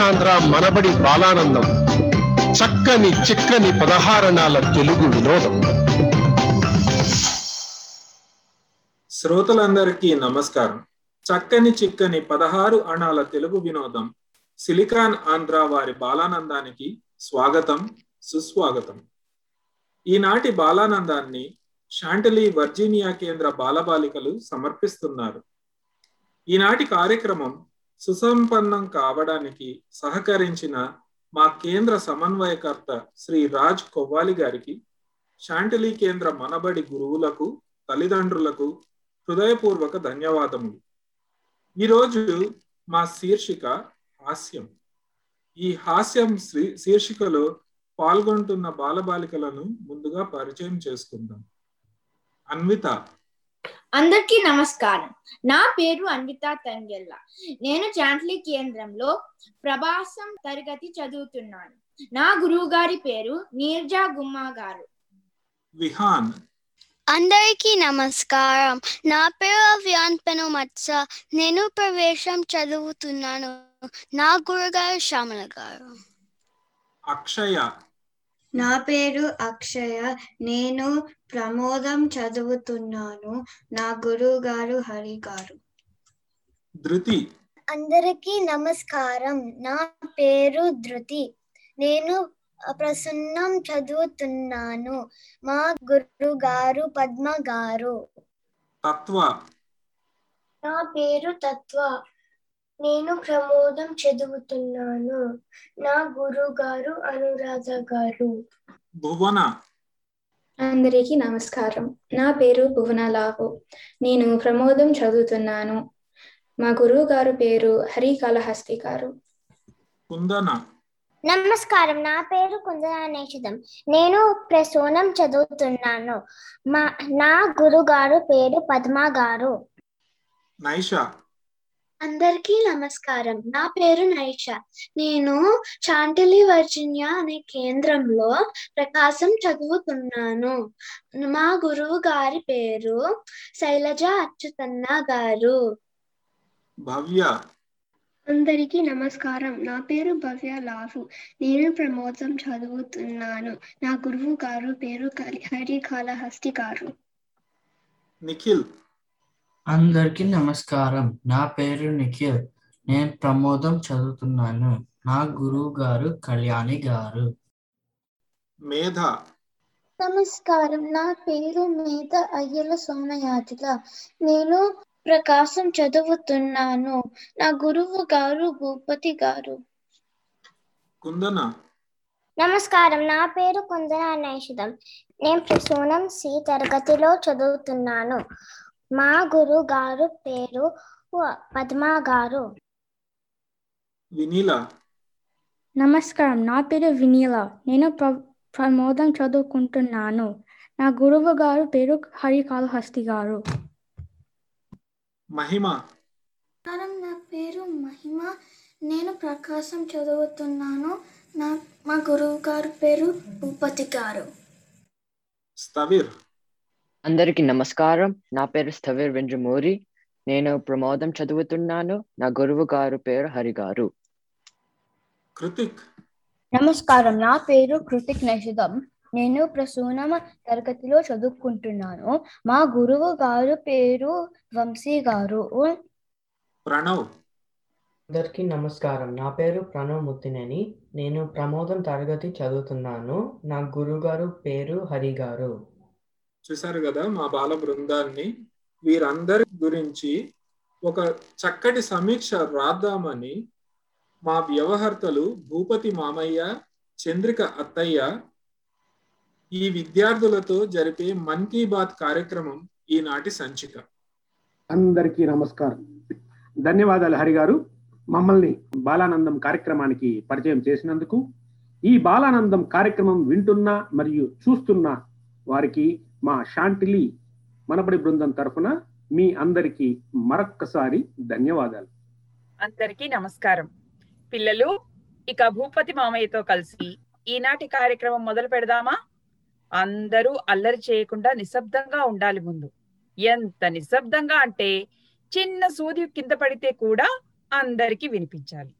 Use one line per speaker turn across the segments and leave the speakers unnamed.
సిలికానాంధ్ర మనబడి బాలానందం. చక్కని చిక్కని పదహారణాల తెలుగు వినోదం.
శ్రోతలందరికీ నమస్కారం. చక్కని చిక్కని పదహారు అణాల తెలుగు వినోదం సిలికాన్ ఆంధ్ర వారి బాలానందానికి స్వాగతం సుస్వాగతం. ఈనాటి బాలానందాన్ని షాంటలీ వర్జీనియా కేంద్ర బాలబాలికలు సమర్పిస్తున్నారు. ఈనాటి కార్యక్రమం సుసంపన్నం కావడానికి సహకరించిన మా కేంద్ర సమన్వయకర్త శ్రీ రాజ్ కొవ్వాలి గారికి శాంటిలీ కేంద్ర మనబడి గురువులకు తల్లిదండ్రులకు హృదయపూర్వక ధన్యవాదములు. ఈరోజు మా శీర్షిక హాస్యం. ఈ హాస్యం శీర్షికలో పాల్గొంటున్న బాలబాలికలను ముందుగా పరిచయం చేసుకుందాం. అన్విత
అందరికీ నమస్కారం. నా పేరు అన్విత తంగెల్ల. నేను చాంట్లీ కేంద్రంలో ప్రభాసం తరగతి చదువుతున్నాను. నా గురువు గారి పేరు నీర్జా గుమ్మా గారు.
విహాన్.
అందరికీ నమస్కారం. నా పేరు అవ్యాన్ పెనుమత్స నేను ప్రవేశం చదువుతున్నాను. నా గురుగారు శ్యామల గారు.
అక్షయ.
నా పేరు అక్షయ. నేను ప్రమోదం చదువుతున్నాను. నా గురువు గారు హరి గారు
ధృతి.
అందరికీ నమస్కారం. నా పేరు ధృతి. నేను ప్రసన్నం చదువుతున్నాను. మా గురువు గారు పద్మ గారు
తత్వ.
నా పేరు తత్వ. నేను ప్రమోదం చదువుతున్నాను. నా గురువు గారు అనురాధ గారు.
భువన.
అందరికీ నమస్కారం. నా పేరు భువనలావు నేను ప్రమోదం చదువుతున్నాను. మా గురువు గారు పేరు హరికాళహస్తి గారు.
కుందన.
నమస్కారం. నా పేరు కుందనానేషితం నేను ప్రసూనం చదువుతున్నాను. మా నా గురుగారు పేరు పద్మ గారు.
నైష.
అందరికీ నమస్కారం. నా పేరు నైష. నేను చాంటిలి వర్జినియా అనే కేంద్రంలో ప్రకాశం చదువుతున్నాను. మా గురువు గారి పేరు శైలజ అచ్యుతన్న గారు.
భవ్య.
అందరికీ నమస్కారం. నా పేరు భవ్య లాఫు నేను ప్రమోదం చదువుతున్నాను. నా గురువు గారు పేరు హరి కాళహస్తి గారు.
నిఖిల్.
అందరికీ నమస్కారం. నా పేరు నిఖిల్. నేను ప్రమోదం చదువుతున్నాను. నా గురువు గారు కళ్యాణి గారు.
మేధ.
నమస్కారం. నా పేరు మేధ అయ్యల సోమయాజుల నేను ప్రకాశం చదువుతున్నాను. నా గురువు గారు భూపతి గారు.
కుందన.
నమస్కారం. నా పేరు కుందన నైషితం నేను ప్రసూనం సి తరగతిలో చదువుతున్నాను. మా గురువు గారు పేరు పద్మ గారు.
వినీల.
నమస్కారం నా పేరు వినీల. నేను ప్ర ప్రమోదం చదువుకుంటున్నాను. నా గురువు గారు పేరు హరికాళహస్తి గారు.
మహిమ.
నా పేరు మహిమ. నేను ప్రకాశం చదువుతున్నాను. నా మా గురువు గారు పేరు భూపతి గారు.
స్థవిర్.
అందరికీ నమస్కారం. నా పేరు స్థవిర్ వెంజమూరి. నేను ప్రమోదం చదువుతున్నాను. నా గురువు గారు పేరు హరి గారు.
కృతిక్.
నమస్కారం. నా పేరు కృతిక్ నషిదం నేను ప్రసూనమ తరగతిలో చదువుకుంటున్నాను. మా గురువు గారు పేరు వంశీ గారు.
ప్రణవ్.
అందరికీ నమస్కారం. నా పేరు ప్రణవ్ ముత్తినేని. నేను ప్రమోదం తరగతి చదువుతున్నాను. నా గురుగారు పేరు హరి గారు.
చూశారు కదా మా బాల బృందాన్ని? వీరందరి గురించి ఒక చక్కటి సమీక్ష రాద్దామని మా వ్యవహర్తలు భూపతి మామయ్య చంద్రిక అత్తయ్య ఈ విద్యార్థులతో జరిపే మన్ కీ బాత్ కార్యక్రమం ఈనాటి సంచిక.
అందరికీ నమస్కారం. ధన్యవాదాలు హరి గారు. మమ్మల్ని బాలానందం కార్యక్రమానికి పరిచయం చేసినందుకు ఈ బాలానందం కార్యక్రమం వింటున్న మరియు చూస్తున్న వారికి మా శాంటిలి మనబడి బృందం తరఫున మీ అందరికీ మరొక్కసారి ధన్యవాదాలు.
అందరికీ నమస్కారం. పిల్లలు ఇక భూపతి మామయ్యతో కలిసి ఈనాటి కార్యక్రమం మొదలు పెడదామా? అందరూ అల్లరి చేయకుండా నిశ్శబ్దంగా ఉండాలి ముందు. ఎంత నిశ్శబ్దంగా అంటే చిన్న సూది కింద పడితే కూడా అందరికి వినిపించాలి.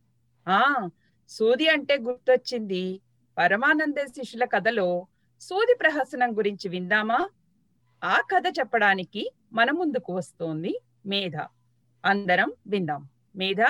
ఆ సూది అంటే గుర్తొచ్చింది పరమానంద శిష్యుల కథలో సూది ప్రహసనం గురించి విందామా? ఆ కథ చెప్పడానికి మన ముందుకు వస్తోంది మేధ. అందరం విందాం. మేధ?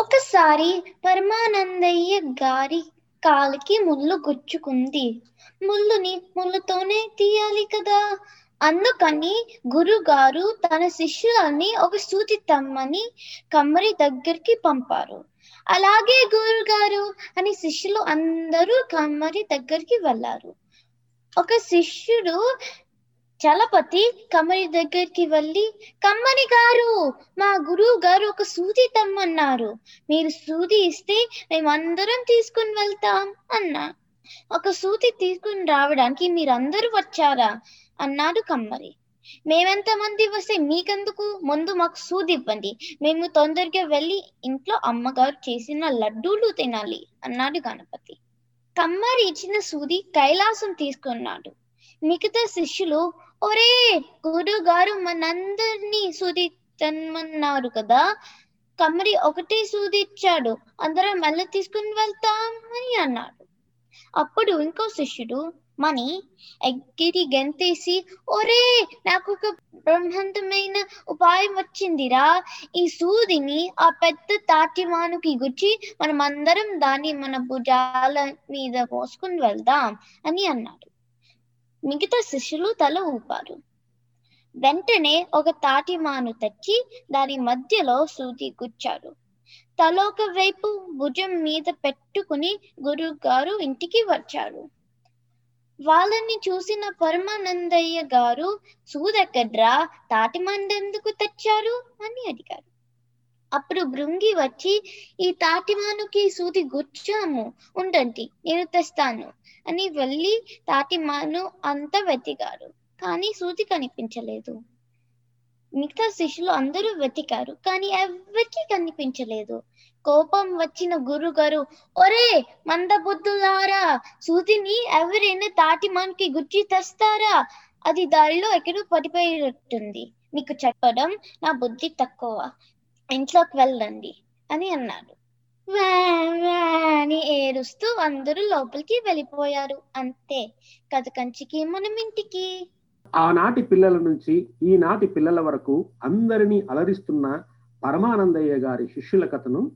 ఒకసారి పరమానందయ్య గారి కాలికి ముళ్ళు గుచ్చుకుంది. ముళ్ళుని ముళ్ళుతోనే తీయాలి కదా. అందుకని గురుగారు తన శిష్యులని ఒక సూతి తమ్మని కమ్మరి దగ్గరికి పంపారు. అలాగే గురుగారు అని శిష్యులు అందరూ కమ్మరి దగ్గరికి వెళ్ళారు. ఒక శిష్యుడు చలపతి కమ్మరి దగ్గరికి వెళ్ళి కమ్మరి గారు మా గురువు గారు ఒక సూది తమ్మన్నారు. మీరు సూది ఇస్తే మేమందరం తీసుకుని వెళ్తాం అన్నా. ఒక సూది తీసుకుని రావడానికి మీరందరూ వచ్చారా? అన్నాడు కమ్మరి. మేమెంత మంది వస్తే మీకెందుకు? ముందు మాకు సూది ఇవ్వండి. మేము తొందరగా వెళ్ళి ఇంట్లో అమ్మగారు చేసిన లడ్డూలు తినాలి అన్నాడు గణపతి. కమ్మరి ఇచ్చిన సూది కైలాసం తీసుకున్నాడు. మిగతా శిష్యులు ఒరే గురువు గారు మనందరినీ సూది తమ్మన్నారు కదా. కమ్మరి ఒకటే సూది ఇచ్చాడు. అందరం మళ్ళీ తీసుకుని వెళ్తాం అని అన్నాడు. అప్పుడు ఇంకో శిష్యుడు మని ఎగ్గిరి గెంతేసి ఒరే నాకు ఒక బ్రహ్మాండమైన ఉపాయం వచ్చిందిరా. ఈ సూదిని ఆ పెద్ద తాటిమానుకి గుచ్చి మనం అందరం దాన్ని మన భుజాల మీద మోసుకుని వెళ్దాం అని అన్నాడు. మిగతా శిష్యులు తల ఊపారు. వెంటనే ఒక తాటిమాను తెచ్చి దాని మధ్యలో సూది గుచ్చారు. ఒక వైపు భుజం మీద పెట్టుకుని గురువు గారు ఇంటికి వచ్చారు. వాళ్ళని చూసిన పరమానందయ్య గారు సూదెక్కడ్రా తాటిమందెందుకు తెచ్చారు? అని అడిగారు. అప్పుడు భృంగి వచ్చి ఈ తాటిమానుకి సూది గుచ్చాము ఉండండి నేను తెస్తాను అని వెళ్ళి తాటిమాను అంతా వెతికారు. కానీ సూది కనిపించలేదు. మిగతా శిష్యులు అందరూ వెతికారు కానీ ఎవరికి కనిపించలేదు. కోపం వచ్చిన గురుగారు ఒరే మందబుద్ధులారా సూదిని ఎవరైనా తాటి మనకి గుచ్చి తెస్తారా? అది దారిలో ఎక్కడో పడిపోయినట్టుంది మీకు చెప్పడం నా బుద్ధి తక్కువ. ఇంట్లోకి వెళ్ళండి అని అన్నాడు. అని ఏడుస్తూ అందరూ లోపలికి వెళ్ళిపోయారు. అంతే. కథ కంచికి మనం ఇంటికి.
ఆనాటి పిల్లల నుంచి ఈనాటి పిల్లల వరకు అందరినీ అలరిస్తున్న పరమానందయ్య గారి శిష్యుల కథను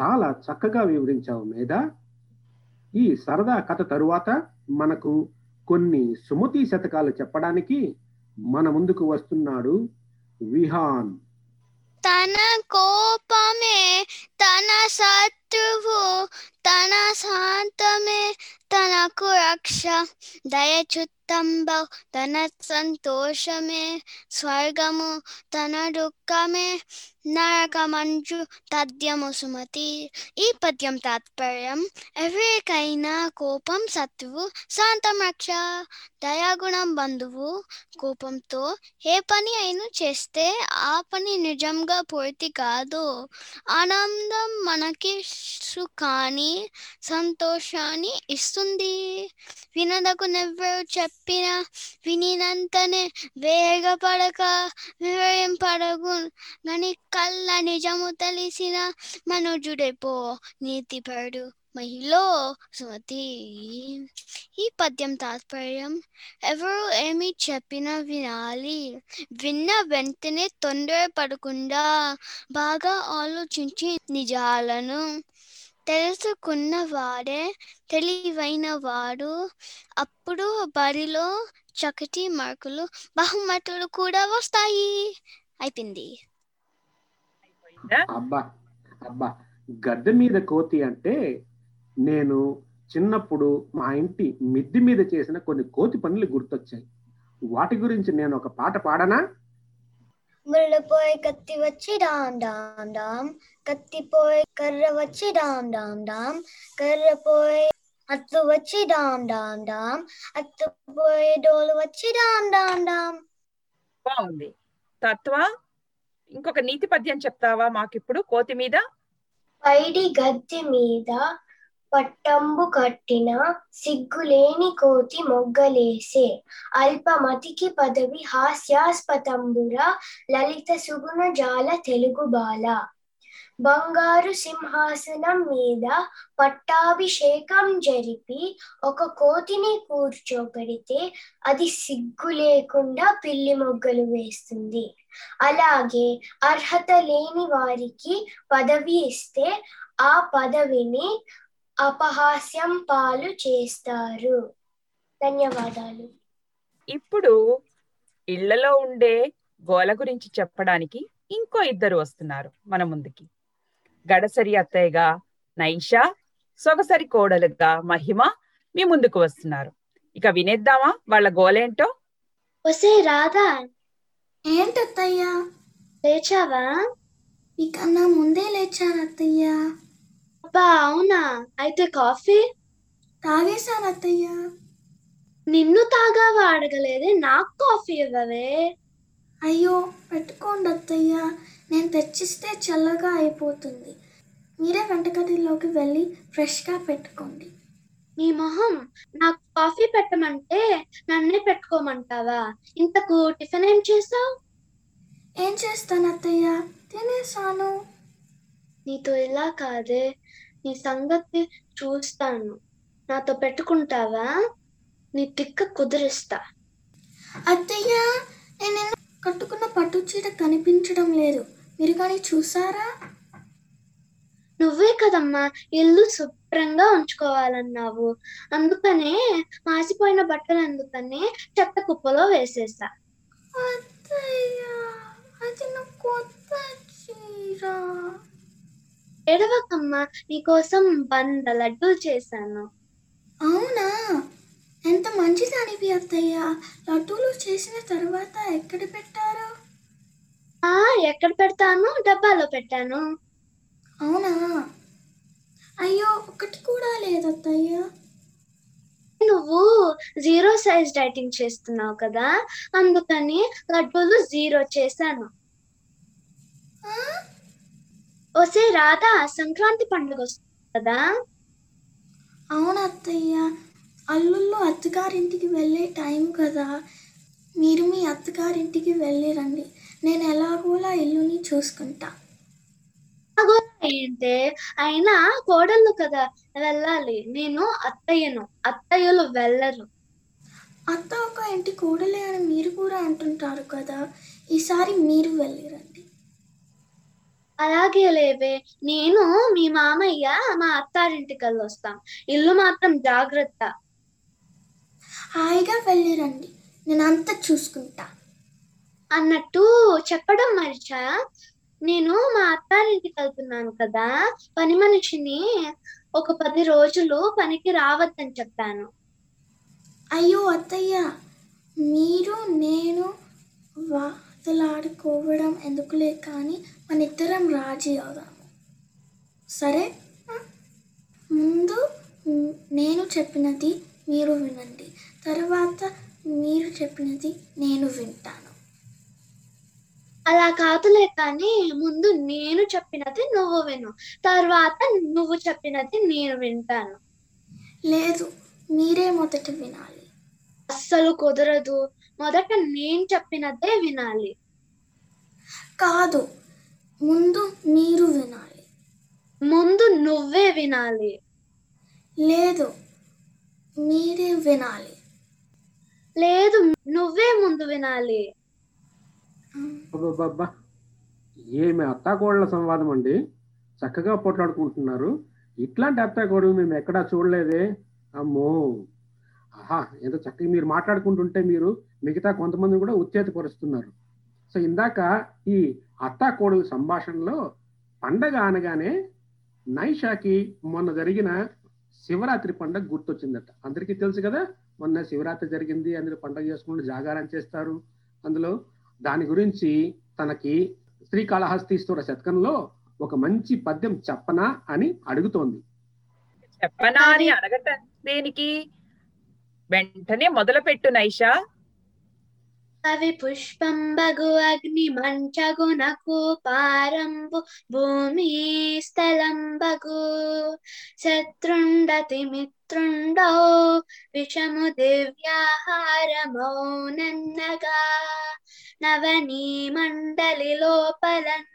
చాలా చక్కగా వివరించావు మీద ఈ సరదా కథ తరువాత మనకు కొన్ని సుమతి శతకాలు చెప్పడానికి మన ముందుకు వస్తున్నాడు విహాన్.
తన కోపమే తన శత్రువు తన శాంతమే తనకు రక్ష. దయచుత్తంబ తన సంతోషమే స్వర్గము తన దుఃఖమే నరకమంచు తద్యము సుమతి ఈ పద్యం తాత్పర్యం ఎవరికైనా కోపం సత్తువు శాంతం రక్ష దయాగుణం బంధువు. కోపంతో ఏ పని అయినా చేస్తే ఆ పని నిజంగా పూర్తి కాదు. ఆనందం మనకి సుఖాన్ని సంతోషాన్ని ఇస్తుంది. వినదగునెవ్వరు చెప్పిన వినినంతనే వేగపడక వివరింపడగు గణిక కళ్ళ నిజము తెలిసిన మనుజుడైపో నీతిపడు మహిళ సుమతి. ఈ పద్యం తాత్పర్యం ఎవరు ఏమి చెప్పినా వినాలి. విన్న వెంటనే తొందరపడకుండా బాగా ఆలోచించి నిజాలను తెలుసుకున్న వాడే తెలివైన వాడు. అప్పుడు బరిలో చక్కటి మార్కులు బహుమతులు కూడా వస్తాయి. అయిపోయింది.
అబ్బా అబ్బా గద్దె మీద కోతి అంటే నేను చిన్నప్పుడు మా ఇంటి మిద్ది మీద చేసిన కొన్ని కోతి పనులు గుర్తొచ్చాయి. వాటి గురించి నేను ఒక పాట పాడనా?
ముళ్ళపోయి కత్తి వచ్చి డామ్ డామ్ డామ్ కత్తి పోయి కర్ర వచ్చి డామ్ డామ్ డామ్ కర్ర పోయి అత్తు వచ్చి డామ్ డామ్ డామ్ అత్తు పోయి డోలు వచ్చి డామ్ డామ్ డామ్.
బాగుంది. తత్వ? ఇంకొక నీతి పద్యం చెప్తావా మాకిప్పుడు? కోతి మీద?
పైడి గద్దె మీద పట్టంబు కట్టిన సిగ్గులేని కోతి మొగ్గలేసే. అల్పమతికి పదవి హాస్యాస్పదంబుర లలిత సుగుణ జాల తెలుగు బాల.
బంగారు సింహాసనం మీద పట్టాభిషేకం జరిపి ఒక కోతిని కూర్చోబెడితే అది సిగ్గు లేకుండా పిల్లి మొగ్గలు వేస్తుంది. అలాగే అర్హత లేని వారికి పదవి ఇస్తే ఆ పదవిని అపహాస్యం పాలు చేస్తారు. ధన్యవాదాలు.
ఇప్పుడు ఇళ్ళలో ఉండే గోల గురించి చెప్పడానికి ఇంకో ఇద్దరు వస్తున్నారు మన ముందుకి. గడసరి అత్తయ్యగా నైషా సొగసరి కోడలుగా మహిమ మీ ముందుకు వస్తున్నారు. ఇక వినేద్దామా వాళ్ళ గోలేంటో
వసే రాధా.
ఏంటత్తయ్యా
లేచావా?
నీకన్నా ముందే లేచాను అత్తయ్యా.
అబ్బా అవునా? అయితే కాఫీ?
తాగేశాను అత్తయ్యా.
నిన్ను తాగావా అడగలేదే నాకు కాఫీ ఇవ్వవే.
అయ్యో పెట్టుకోండి అత్తయ్య. నేను తెచ్చిస్తే చల్లగా అయిపోతుంది. మీరే వంటగదిలోకి వెళ్ళి ఫ్రెష్గా పెట్టుకోండి.
నీ మొహం నాకు కాఫీ పెట్టమంటే నన్నే పెట్టుకోమంటావా? ఇంతకు టిఫిన్ ఏం చేసావు
ఏం చేస్తాను అత్తయ్య తినేసాను
నీతో ఇలా కాదే నీ సంగతి చూస్తాను. నాతో పెట్టుకుంటావా? నీ తిక్క కుదిరిస్తా.
అత్తయ్య నేను కట్టుకున్న పట్టు చీర కనిపించడం లేదు. మీరు కానీ చూసారా?
నువ్వే కదమ్మా ఇల్లు శుభ్రంగా ఉంచుకోవాలన్నావు. అందుకనే మాసిపోయిన బట్టలు అందుకనే చెత్త కుప్పలో వేసేసా.
అది నా కొత్త చీర.
ఎడవకమ్మా నీకోసం వంద లడ్డూలు చేశాను.
అవునా? ఎంత మంచిదానివి అత్తయ్య. లడ్డూలు చేసిన తర్వాత ఎక్కడ పెట్టారు?
ఎక్కడ పెడతాను? డబ్బాలో పెట్టాను.
అవునా? అయ్యో ఒకటి కూడా లేదు అత్తయ్య.
నువ్వు జీరో సైజ్ డైటింగ్ చేస్తున్నావు కదా అందుకని లడ్డూలు జీరో చేశాను. ఒసే రాధా సంక్రాంతి పండుగ వస్తుంది కదా.
అవును అత్తయ్య. అల్లుళ్ళు అత్తగారింటికి వెళ్ళే టైం కదా. మీరు మీ అత్తగారింటికి వెళ్ళి రండి నేను ఎలాగోలా ఇల్లుని చూసుకుంటా.
ఏంటే? అయినా కోడళ్ళు కదా వెళ్ళాలి. నేను అత్తయ్యను. అత్తయ్యలు వెళ్ళరు.
అత్త ఒక ఇంటి కూడలే అని మీరు కూడా అంటుంటారు కదా. ఈసారి మీరు వెళ్ళి రండి
అలాగే లేవే. నేను మీ మామయ్య మా అత్తారింటికి వెళ్ళొస్తాం. ఇల్లు మాత్రం జాగ్రత్త.
హాయిగా వెళ్ళి రండి నేను అంతా చూసుకుంటా.
అన్నట్టు చెప్పడం మరిచా? నేను మా అత్తారింటికి వెళ్తున్నాను కదా పని మనిషిని ఒక పది రోజులు పనికి రావద్దని చెప్పాను.
అయ్యో అత్తయ్య మీరు నేను వాతలాడుకోవడం ఎందుకులే కానీ మన ఇద్దరం రాజీ అవుదాము. సరే? ముందు నేను చెప్పినది మీరు వినండి. తర్వాత మీరు చెప్పినది నేను వింటాను.
అలా కాదులే కానీ ముందు నేను చెప్పినది నువ్వు విను. తర్వాత నువ్వు చెప్పినది నేను వింటాను.
లేదు మీరే మొదట వినాలి.
అస్సలు కుదరదు. మొదట నేను చెప్పినదే వినాలి.
కాదు ముందు మీరు వినాలి.
ముందు నువ్వే వినాలి.
లేదు మీరే వినాలి.
లేదు నువ్వే ముందు వినాలి.
అబ్బబ్బబ్బా. ఏమి అత్తాకోడళ్ళ సంవాదం అండి. చక్కగా పోట్లాడుకుంటున్నారు. ఇట్లాంటి అత్తాకోడలు మేము ఎక్కడా చూడలేదే. అమ్మో. ఆహా ఎంత చక్కగా మీరు మాట్లాడుకుంటుంటే మీరు మిగతా కొంతమంది కూడా ఉత్తేజపరుస్తున్నారు. సో ఇందాక ఈ అత్తాకోడల సంభాషణలో పండగ అనగానే నైషాకి మొన్న జరిగిన శివరాత్రి పండగ గుర్తొచ్చిందట. అందరికీ తెలుసు కదా? మొన్న శివరాత్రి జరిగింది అందులో పండగ చేసుకుంటూ జాగారం చేస్తారు. అందులో దాని గురించి తనకి శ్రీకాళహస్తీశ్వర శతకంలో ఒక మంచి పద్యం చెప్పనా అని అడుగుతోంది.
చెప్పనా అని అడగటం దేనికి? వెంటనే మొదలు పెట్టు నైషా.
अविपुष्पम्बगु अग्निमञ्चगुणकूपारम्बु भूमिस्थलम्बगु शत्रुण्डतिमित्रुण्डौ विषमु दिव्याहारमौ नन्नगा। नवनीमण्डलिलोपलन्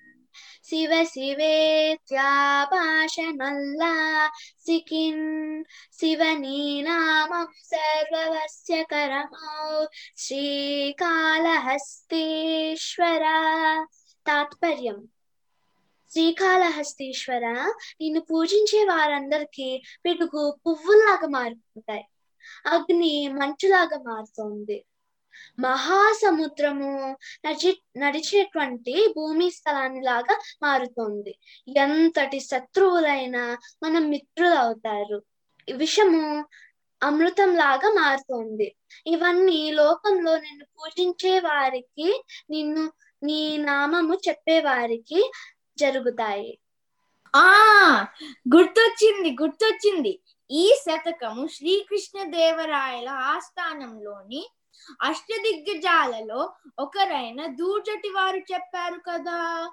శివ విషము దివ్యాహారమౌనన్నగా నవనీ శివ సికిన్ శివ నీనామం సర్వవస్యకరమౌ శ్రీకాళహస్తీశ్వర. తాత్పర్యం. శ్రీకాళహస్తీశ్వర నిన్ను పూజించే వారందరికీ పిడుగు పువ్వులాగా మారుతుంటాయి. అగ్ని మంచులాగా మారుతోంది. మహాసముద్రము నడిచి నడిచేటువంటి భూమి స్థలాన్ని లాగా మారుతోంది. ఎంతటి శత్రువులైనా మన మిత్రులు అవుతారు విషము అమృతం లాగా మారుతోంది. ఇవన్నీ లోకంలో నిన్ను పూజించే వారికి నిన్ను నీ నామము చెప్పే వారికి జరుగుతాయి.
ఆ గుర్తొచ్చింది గుర్తొచ్చింది. ఈ శతకము శ్రీకృష్ణ దేవరాయల ఆస్థానంలోని అష్టదిగ్గజాలలో ఒకరైన దూర్జటి వారు చెప్పారు కదా.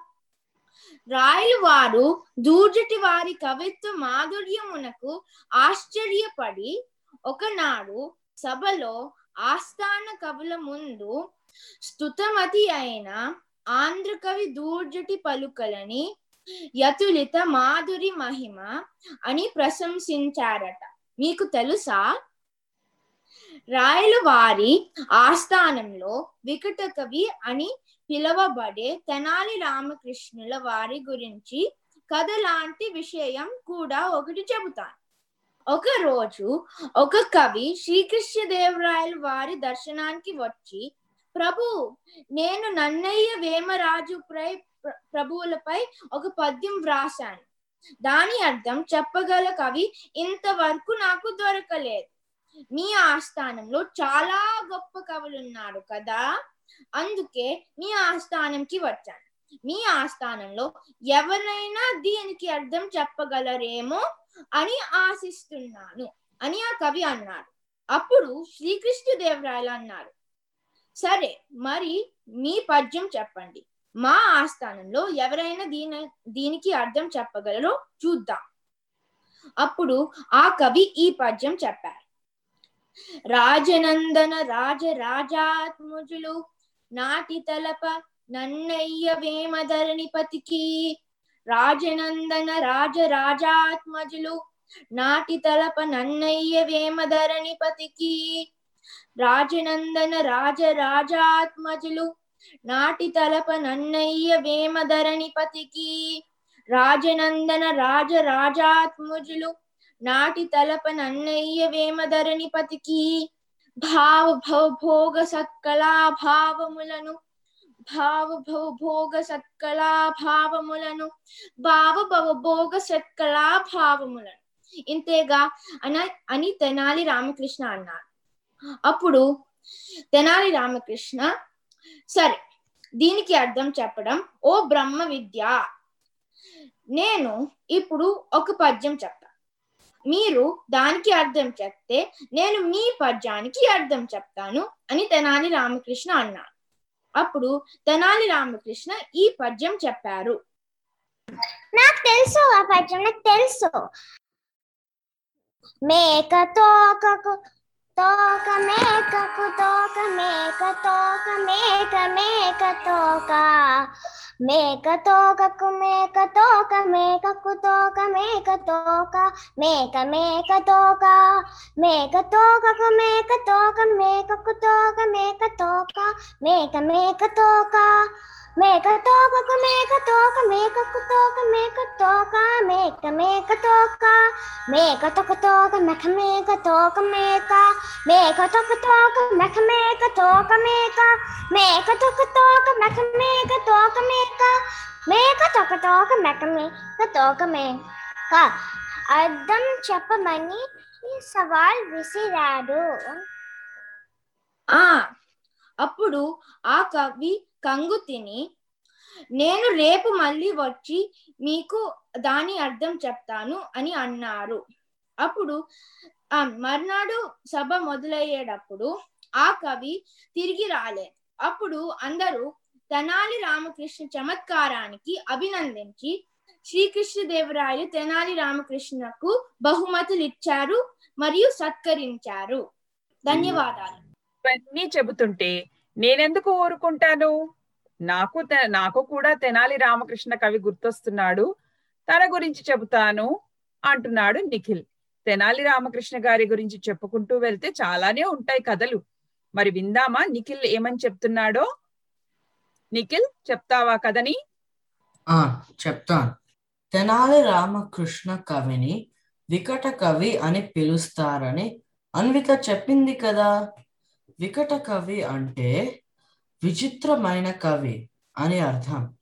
రాయలు వారు దూర్జటి వారి కవిత్వ మాధుర్యమునకు ఆశ్చర్యపడి ఒకనాడు సభలో ఆస్థాన కవుల ముందు స్తుతమతి అయిన ఆంధ్రకవి దూర్జటి పలుకలని యతులిత మాధురి మహిమ అని ప్రశంసించారట. మీకు తెలుసా? రాయలు వారి ఆస్థానంలో వికట కవి అని పిలువబడే తెనాలి రామకృష్ణుల వారి గురించి కథ లాంటి విషయం కూడా ఒకటి చెబుతాను. ఒక రోజు ఒక కవి శ్రీకృష్ణదేవరాయల వారి దర్శనానికి వచ్చి ప్రభు నేను నన్నయ్య వేమరాజు ప్రై ప్రభువులపై ఒక పద్యం వ్రాసాను దాని అర్థం చెప్పగల కవి ఇంతవరకు నాకు దొరకలేదు. మీ ఆస్థానంలో చాలా గొప్ప కవులున్నారు కదా. అందుకే మీ ఆస్థానంకి వచ్చాను. మీ ఆస్థానంలో ఎవరైనా దీనికి అర్థం చెప్పగలరేమో అని ఆశిస్తున్నాను అని ఆ కవి అన్నాడు అప్పుడు శ్రీకృష్ణదేవరాయలు అన్నారు సరే మరి మీ పద్యం చెప్పండి. మా ఆస్థానంలో ఎవరైనా దీని దీనికి అర్థం చెప్పగలరో చూద్దాం. అప్పుడు ఆ కవి ఈ పద్యం చెప్పారు. రాజనందన రాజ రాజాత్ముజులు నాటి తలప నన్నయ్య వేమధరణిపతికి రాజనందన రాజ రాజాత్మజులు నాటి తలప నన్నయ్య వేమధరణిపతికి రాజనందన రాజ రాజాత్మజులు నాటి తలప నన్నయ్య వేమధరణిపతికి రాజనందన రాజ రాజాత్మజులు నాటి తలప నన్నయ్య వేమధరణిపతికి భావ భోగ సత్కళా భావములను భావ భోగ సత్కళా భావములను భావ భవ భోగ సత్కళా భావములను. ఇంతేగా అన అని తెనాలి రామకృష్ణ అన్నారు. అప్పుడు తెనాలి రామకృష్ణ సరే దీనికి అర్థం చెప్పడం ఓ బ్రహ్మ విద్య. నేను ఇప్పుడు ఒక పద్యం చెప్తా మీరు దానికి అర్థం చెప్తే నేను మీ పద్యానికి అర్థం చెప్తాను అని తెనాలి రామకృష్ణ అన్నారు అప్పుడు తెనాలి రామకృష్ణ ఈ పద్యం చెప్పారు.
నాకు తెలుసు ఆ పద్యం నాకు తెలుసు. మేక తోకకు とかめかくとかめかとかめかめかとかめかとかくめかとかめかくとかめかとかめかめかとかめかとかくめかとかめかくとかめかとかめかめかとか మేక తోకకు మేక తోక మేకకు తోక మేక తోక మేక మేక తోక మేక. తొక తోక మెక మేక. తోక మేక మేక తొక తోక మెక. మేక తోక మేక మేక తొక తోక మెక మేక తోక మేక మేక తొక తోక మెక మేక తోక మేక. అర్థం చెప్పమని ఈ సవాల్ విసిరాడు.
ఆ అప్పుడు ఆ కవి కంగు తిని నేను రేపు మళ్ళీ వచ్చి మీకు దాని అర్థం చెప్తాను అని అన్నారు. అప్పుడు ఆ మర్నాడు సభ మొదలయ్యేటప్పుడు ఆ కవి తిరిగి రాలేదు అప్పుడు అందరూ తెనాలి రామకృష్ణ చమత్కారానికి అభినందించి శ్రీకృష్ణదేవరాయలు తెనాలి రామకృష్ణకు బహుమతులు ఇచ్చారు మరియు సత్కరించారు. ధన్యవాదాలు.
ఇవన్నీ చెబుతుంటే నేనెందుకు ఊరుకుంటాను? నాకు తె- నాకు కూడా తెనాలి రామకృష్ణ కవి గుర్తొస్తున్నాడు. తన గురించి చెబుతాను అంటున్నాడు నిఖిల్. తెనాలి రామకృష్ణ గారి గురించి చెప్పుకుంటూ వెళ్తే చాలానే ఉంటాయి కథలు. మరి విందామా నిఖిల్ ఏమని చెప్తున్నాడో? నిఖిల్ చెప్తావా కథని?
ఆ చెప్తాను. తెనాలి రామకృష్ణ కవిని వికట కవి అని పిలుస్తారని అన్విత చెప్పింది కదా? వికట కవి అంటే విచిత్రమైన కవి అని అర్థం.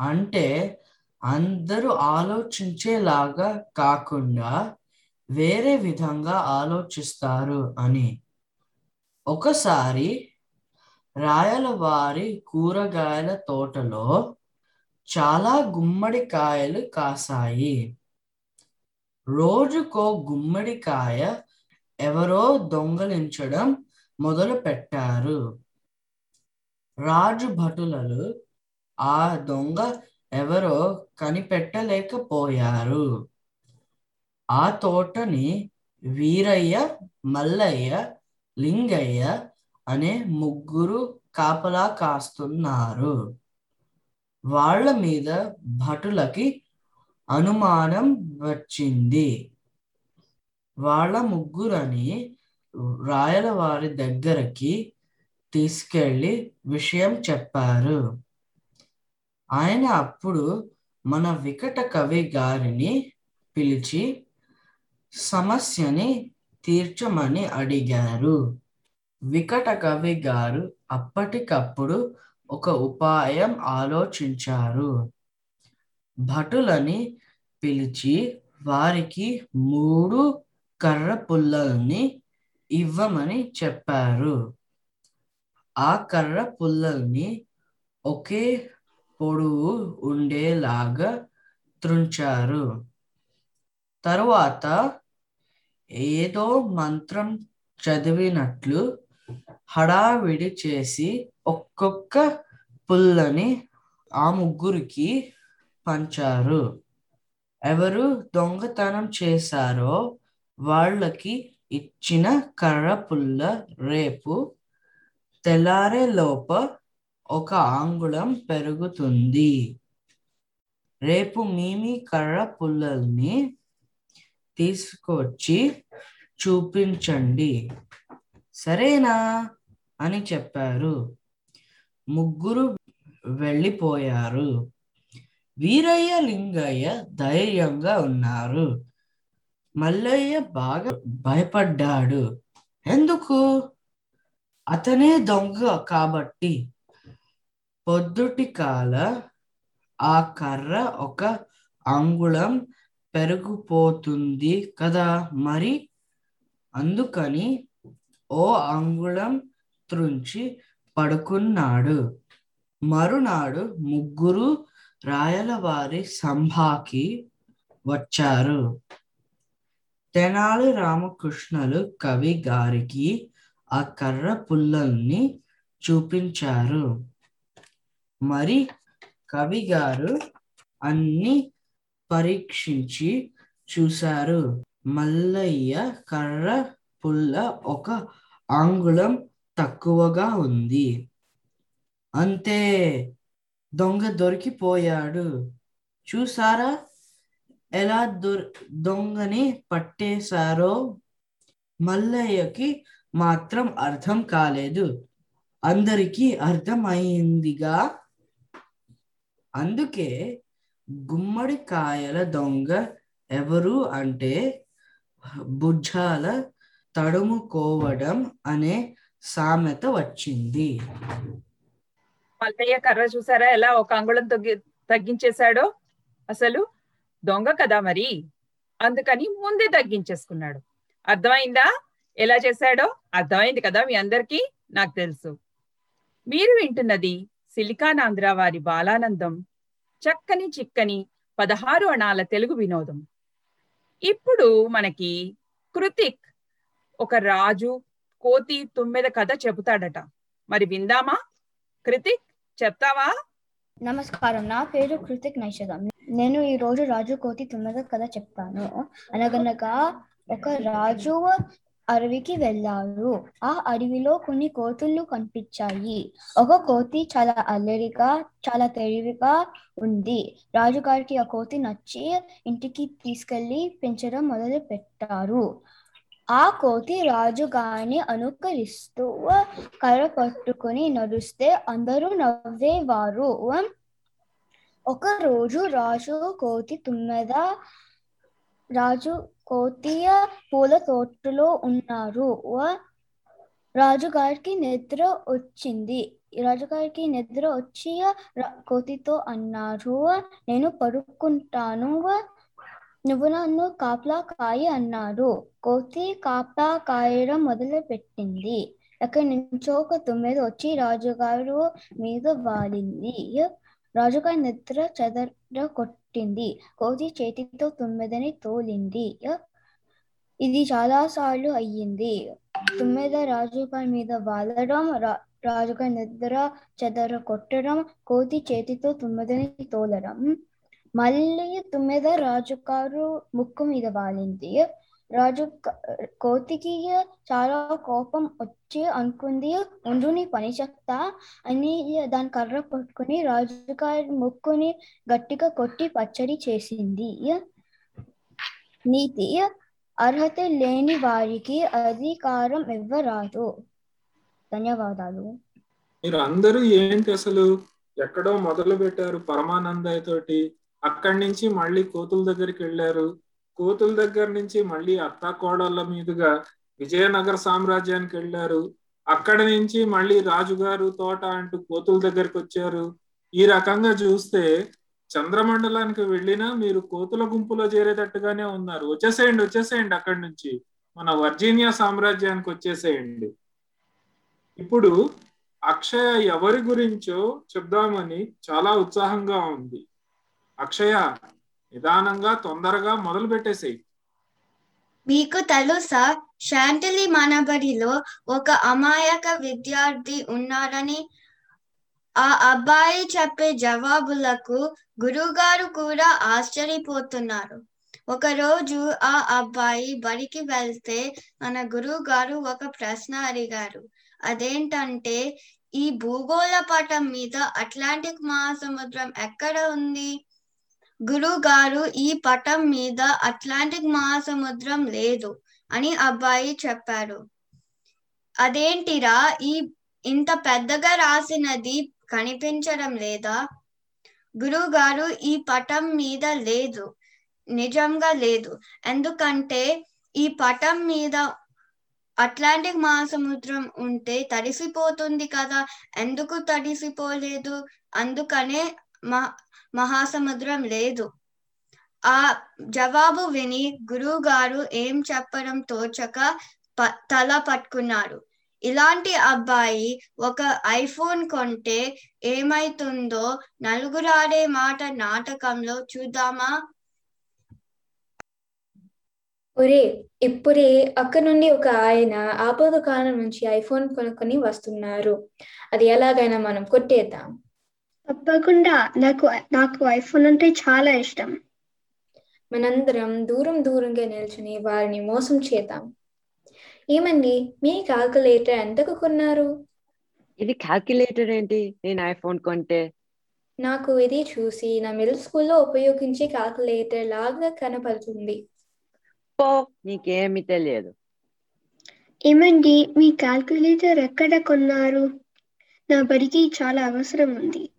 అంటే అందరూ ఆలోచించేలాగా కాకుండా వేరే విధంగా ఆలోచిస్తారు అని. ఒకసారి రాయలవారి కూరగాయల తోటలో చాలా గుమ్మడికాయలు కాసాయి రోజుకో గుమ్మడికాయ ఎవరో దొంగలించడం మొదలు పెట్టారు. రాజు భటులలు ఆ దొంగ ఎవరో కనిపెట్టలేకపోయారు. ఆ తోటని వీరయ్య మల్లయ్య లింగయ్య అనే ముగ్గురు కాపలా కాస్తున్నారు. వాళ్ళ మీద భటులకి అనుమానం వచ్చింది. వాళ్ళ ముగ్గురని రాయలవారి దగ్గరకి తీసుకెళ్ళి విషయం చెప్పారు. ఆయన అప్పుడు మన వికట కవి గారిని పిలిచి సమస్యని తీర్చమని అడిగారు. వికట కవి గారు అప్పటికప్పుడు ఒక ఉపాయం ఆలోచించారు. భటులని పిలిచి వారికి మూడు కర్ర పుల్లల్ని ఇవ్వమని చెప్పారు. ఆ కర్ర పుల్లల్ని ఒకే పొడవు ఉండేలాగా త్రుంచారు. తరువాత ఏదో మంత్రం చదివినట్లు హడావిడి చేసి ఒక్కొక్క పుల్లని ఆ ముగ్గురికి పంచారు. ఎవరు దొంగతనం చేశారో వాళ్ళకి ఇచ్చిన కర్ర పుల్ల రేపు తెల్లారే లోప ఒక ఆంగుళం పెరుగుతుంది. రేపు మీమి కర్ర పుల్లల్ని తీసుకొచ్చి చూపించండి. సరేనా? అని చెప్పారు. ముగ్గురు వెళ్ళిపోయారు. వీరయ్య లింగయ్య ధైర్యంగా ఉన్నారు. మల్లయ్య బాగా భయపడ్డాడు. ఎందుకు? అతనే దొంగ కాబట్టి. పొద్దుటి కాల ఆ కర్ర ఒక అంగుళం పెరిగిపోతుంది కదా మరి? అందుకని ఓ అంగుళం త్రుంచి పడుకున్నాడు. మరునాడు ముగ్గురు రాయలవారి సంభాకి వచ్చారు. తెనాలి రామకృష్ణలు కవి గారికి ఆ కర్ర పుల్లల్ని చూపించారు. మరి కవి గారు అన్ని పరీక్షించి చూశారు. మల్లయ్య కర్ర పుల్ల ఒక అంగుళం తక్కువగా ఉంది. అంతే దొంగ దొరికిపోయాడు. చూసారా ఎలా దొర్ దొంగని పట్టేశారో మల్లయ్యకి మాత్రం అర్థం కాలేదు. అందరికీ అర్థమైందిగా? అందుకే గుమ్మడికాయల దొంగ ఎవరు అంటే భుజాల తడుముకోవడం అనే సామెత వచ్చింది.
మల్లయ్య కర్ర చూసారా? ఎలా ఒక అంగుళం తగ్గి తగ్గించేశాడో అసలు? దొంగ కదా మరి? అందుకని ముందే తగ్గించేసుకున్నాడు. అర్థమైందా? ఎలా చేశాడో? అర్థమైంది కదా మీ అందరికీ? నాకు తెలుసు. మీరు వింటున్నది సిలికానాంధ్ర వారి బాలానందం. చక్కని చిక్కని పదహారు అణాల తెలుగు వినోదం. ఇప్పుడు మనకి కృతిక్ ఒక రాజు కోతి తుమ్మెద కథ చెబుతాడట. మరి విందామా? కృతిక్ చెప్తావా?
నమస్కారం. నా పేరు కృతిక్ నైషదం నేను ఈ రోజు రాజు కోతి తుమ్మెద కథ చెప్తాను. అనగనగా ఒక రాజు అడవికి వెళ్ళారు ఆ అడవిలో కొన్ని కోతులు కనిపించాయి. ఒక కోతి చాలా అల్లరిగా చాలా తెలివిగా ఉంది. రాజుగారికి ఆ కోతి నచ్చి ఇంటికి తీసుకెళ్ళి పెంచడం మొదలు పెట్టారు. ఆ కోతి రాజుగారిని అనుకరిస్తూ కర్ర పట్టుకుని నడుస్తే అందరూ నవ్వేవారు. ఒక రోజు రాజు కోతి తుమ్మెద రాజు కోతియ పూల తోటలో ఉన్నారు. రాజుగారికి నిద్ర వచ్చింది. రాజుగారికి నిద్ర వచ్చి కోతితో అన్నారు. నేను పడుకుంటాను. నువ్వు నన్ను కాపలా కాయి అన్నారు. కోతి కాపలా కాయడం మొదలు పెట్టింది ఎక్కడి నుంచో ఒక తొమ్మిది వచ్చి రాజుగారు మీద వాలింది. రాజుగారి నిద్ర చెదర కొట్టింది. కోతి చేతితో తుమ్మెదని తోలింది. ఇది చాలా సార్లు అయ్యింది. తుమ్మెద రాజుగారి మీద వాలడం రా- రాజుగారి నిద్ర చెదర కొట్టడం కోతి చేతితో తుమ్మెదని తోలడం. మళ్ళీ తుమ్మెద రాజుగారు ముక్కు మీద వాలింది. రాజు కోతికి చాలా కోపం వచ్చి అనుకుంది. ముందు నీ పని చెప్తా అని దాని కర్ర పట్టుకుని రాజుగారి ముక్కుని గట్టిగా కొట్టి పచ్చడి చేసింది. నీతి అర్హత లేని వారికి అధికారం ఇవ్వరాదు. ధన్యవాదాలు.
మీరు అందరూ ఏంటి అసలు? ఎక్కడో మొదలు పెట్టారు పరమానందయ్య తోటి. అక్కడి నుంచి మళ్ళీ కోతుల దగ్గరికి వెళ్ళారు. కోతుల దగ్గర నుంచి మళ్ళీ అత్తాకోడళ్ళ మీదుగా విజయనగర సామ్రాజ్యానికి వెళ్ళారు. అక్కడి నుంచి మళ్ళీ రాజుగారు తోట అంటూ కోతుల దగ్గరికి వచ్చారు. ఈ రకంగా చూస్తే చంద్రమండలానికి వెళ్ళినా మీరు కోతుల గుంపులో చేరేటట్టుగానే ఉన్నారు. వచ్చేసేయండి వచ్చేసేయండి అక్కడి నుంచి. మన వర్జీనియా సామ్రాజ్యానికి వచ్చేసేయండి. ఇప్పుడు అక్షయ ఎవరి గురించో చెప్దామని చాలా ఉత్సాహంగా ఉంది. అక్షయ నిదానంగా తొందరగా మొదలు పెట్టేసేయి.
మీకు తెలుసా శాంతిలి మనబడిలో ఒక అమాయక విద్యార్థి ఉన్నారని ఆ అబ్బాయి చెప్పే జవాబులకు గురువుగారు కూడా ఆశ్చర్యపోతున్నారు. ఒకరోజు ఆ అబ్బాయి బడికి వెళ్తే మన గురువుగారు ఒక ప్రశ్న అడిగారు. అదేంటంటే ఈ భూగోళ పటం మీద అట్లాంటిక్ మహాసముద్రం ఎక్కడ ఉంది? గురుగారు ఈ పటం మీద అట్లాంటిక్ మహాసముద్రం లేదు అని అబ్బాయి చెప్పారు. అదేంటిరా? ఈ ఇంత పెద్దగా రాసినది కనిపించడం లేదా? గురుగారు ఈ పటం మీద లేదు. నిజంగా లేదు. ఎందుకంటే ఈ పటం మీద అట్లాంటిక్ మహాసముద్రం ఉంటే తడిసిపోతుంది కదా. ఎందుకు తడిసిపోలేదు? అందుకనే మహా మహాసముద్రం లేదు. ఆ జవాబు విని గురువు గారు ఏం చెప్పడం తోచక ప- తల పట్టుకున్నారు. ఇలాంటి అబ్బాయి ఒక ఐఫోన్ కొంటే ఏమైతుందో నలుగురాడే మాట నాటకంలో చూద్దామా?
ఒరే ఇప్పుడే అక్కడ నుండి ఒక ఆయన ఆపద కాలం నుంచి ఐఫోన్ కొనుక్కొని వస్తున్నారు. అది ఎలాగైనా మనం కొట్టేద్దాం.
తప్పకుండా. నాకు నాకు ఐఫోన్ అంటే చాలా ఇష్టం.
మనందరం దూరం దూరంగా నిల్చుని వారిని మోసం చేద్దాం. ఏమండి మీ కాల్కులేటర్ ఎంతకు కొన్నారు?
ఇది క్యాల్కులేటర్ ఏంటి? నేను ఐఫోన్ కొంటే?
నాకు ఇది చూసి నా మిడిల్ స్కూల్లో ఉపయోగించే కాల్కులేటర్ లాగా కనపడుతుంది.
పో నీకేమీ తెలియదు.
ఏమండి మీ క్యాల్కులేటర్ ఎక్కడ కొన్నారు? నా బడికి చాలా అవసరం ఉంది.